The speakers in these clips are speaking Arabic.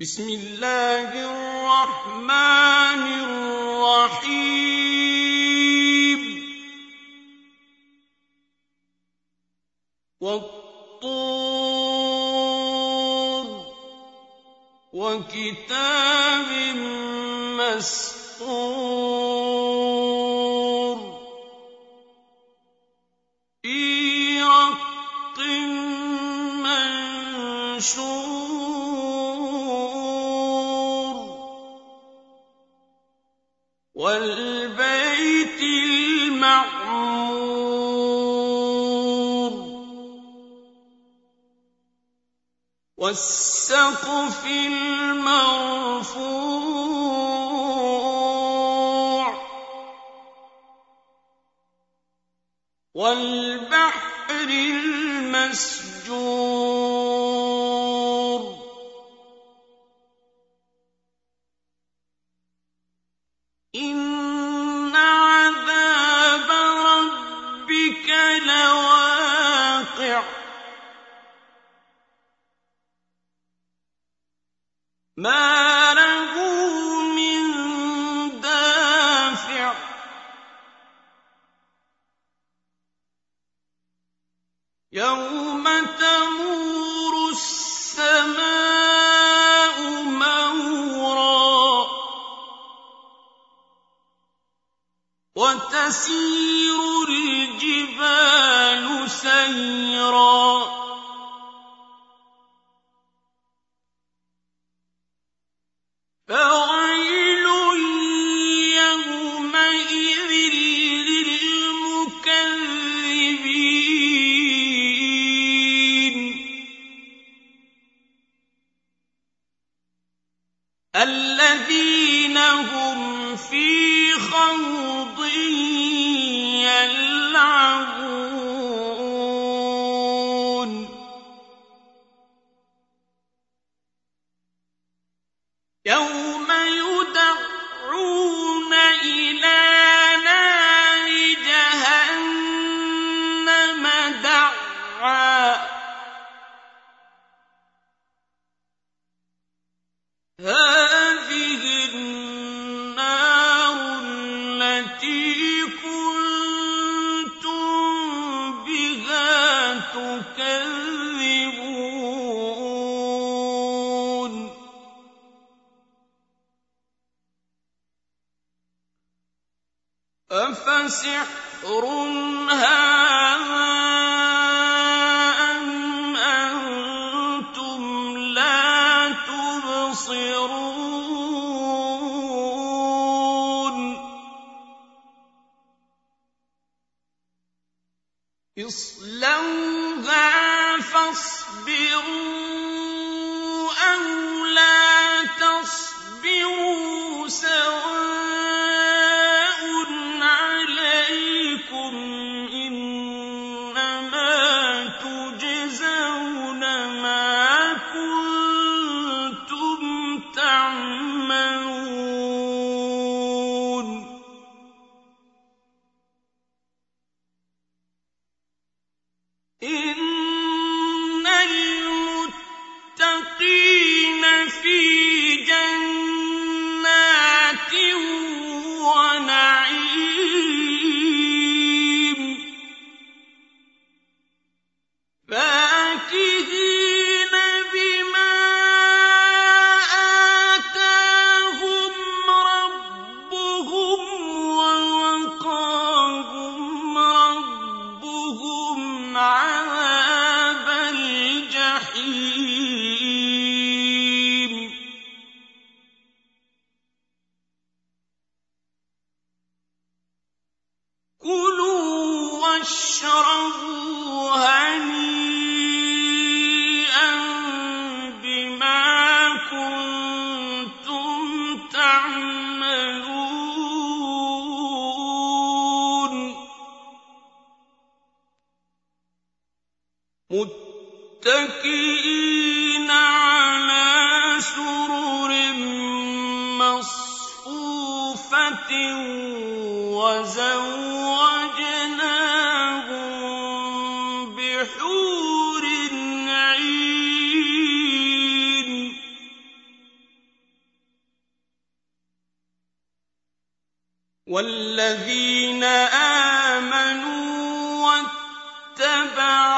بسم الله الرحمن الرحيم. والطور وكتاب مسطور. والبيت المعمور والسقف المرفوع والبحر المسجور وَتَسِيرُ الْجِبَالُ سَيْرًا. فَوَيْلٌ يَوْمَئِذٍ لِّلْمُكَذِّبِينَ. الَّذِينَ هُمْ فِي خَوْضٍ الَّتِي اصْلَوْهَا فَاصْبِرُوا مُتَّكِئِينَ عَلَىٰ سُرُرٍ مَّصْفُوفَةٍ وَزَوَّجْنَاهُم بِحُورٍ عِينٍ. والذين آمنوا واتبعوا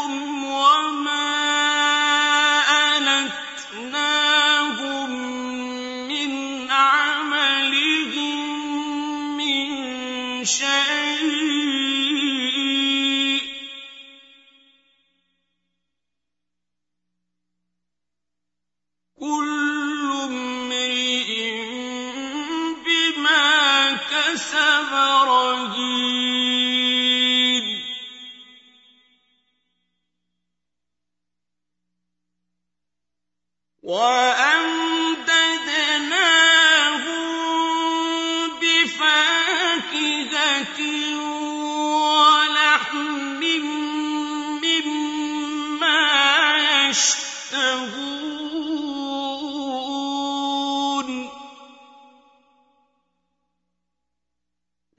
حسب رهيب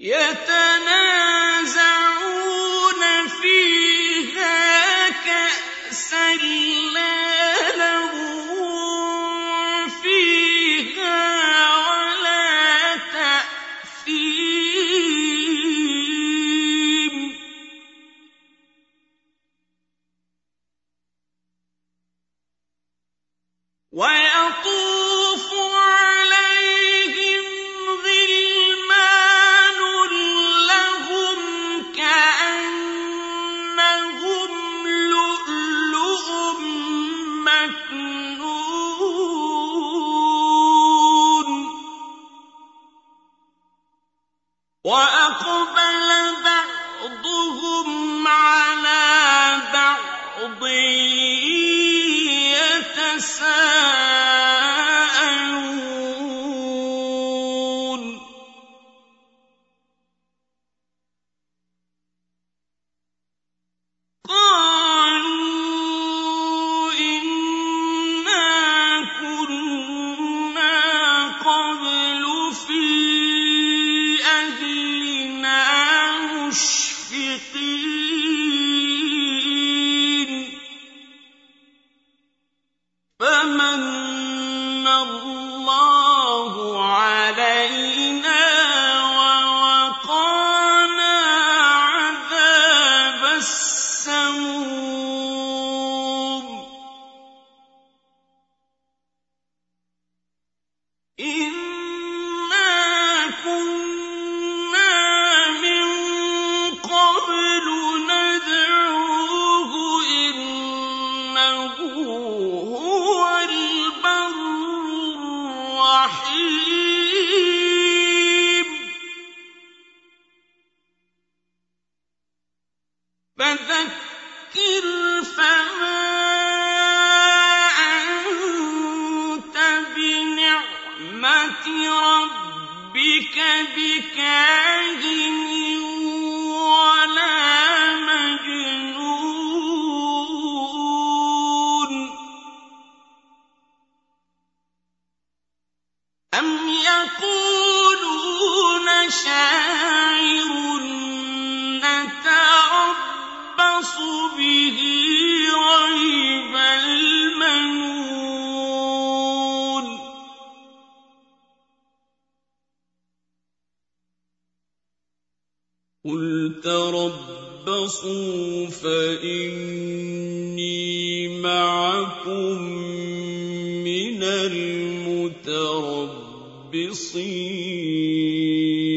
يتبع أقبل علينا شَاعِرٌ نَّتَرَبَّصُ بِهِ رَيْبَ الْمَنُونِ. قُلْ تَرَبَّصُوا فَإِنِّي مَعَكُم مِّنَ الْمُتَرَبِّصِينَ.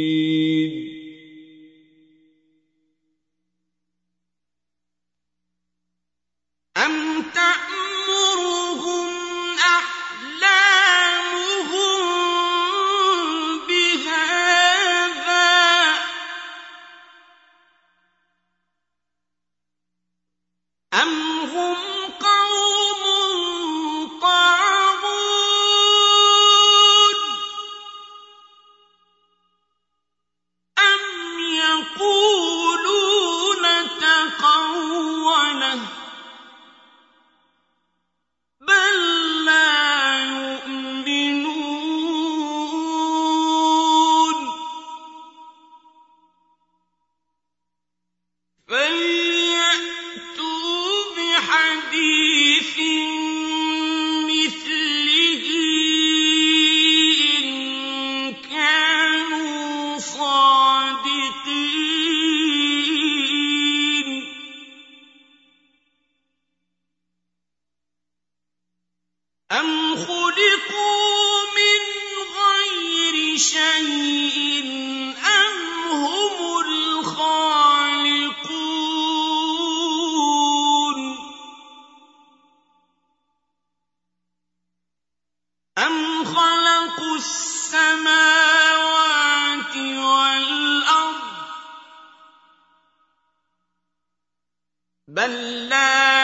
بل لا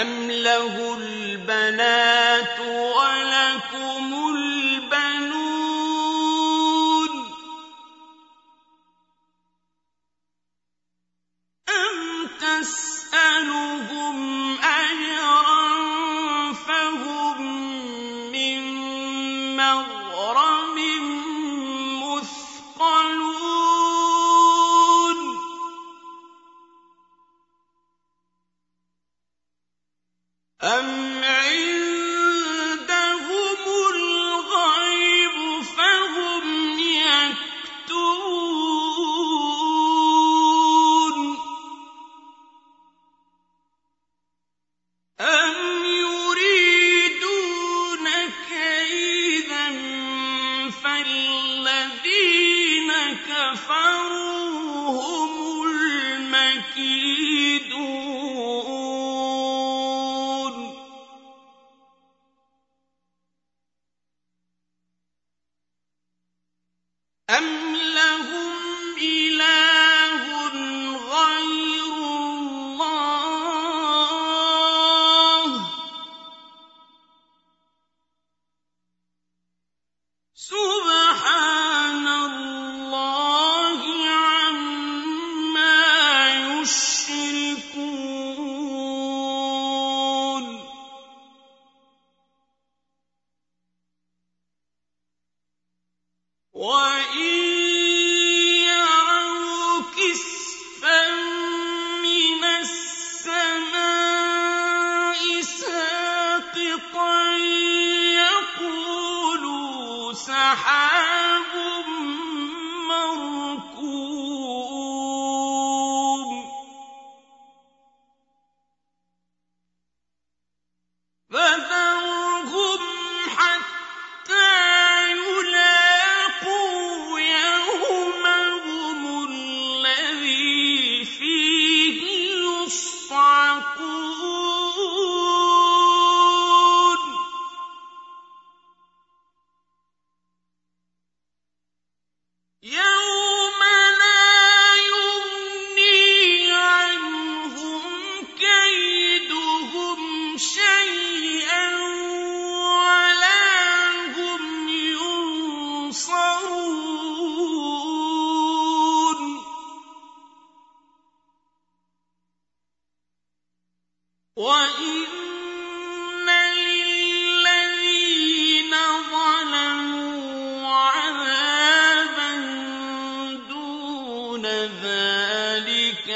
أم له البنات ولكم الْبَنُونَ أم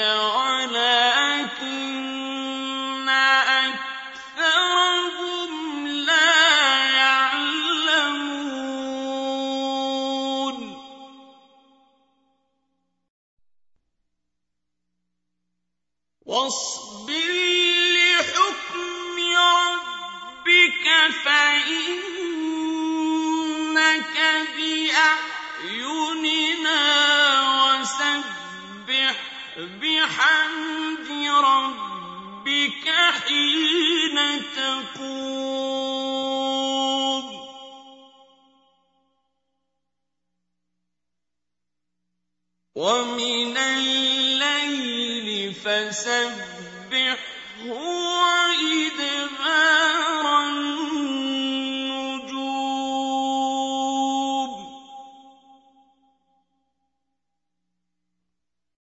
ولكن بِحَمْدِ رَبِّكَ حِينَ تَقُومُ. وَمِنَ اللَّيْلِ فَسَبِّحْهُ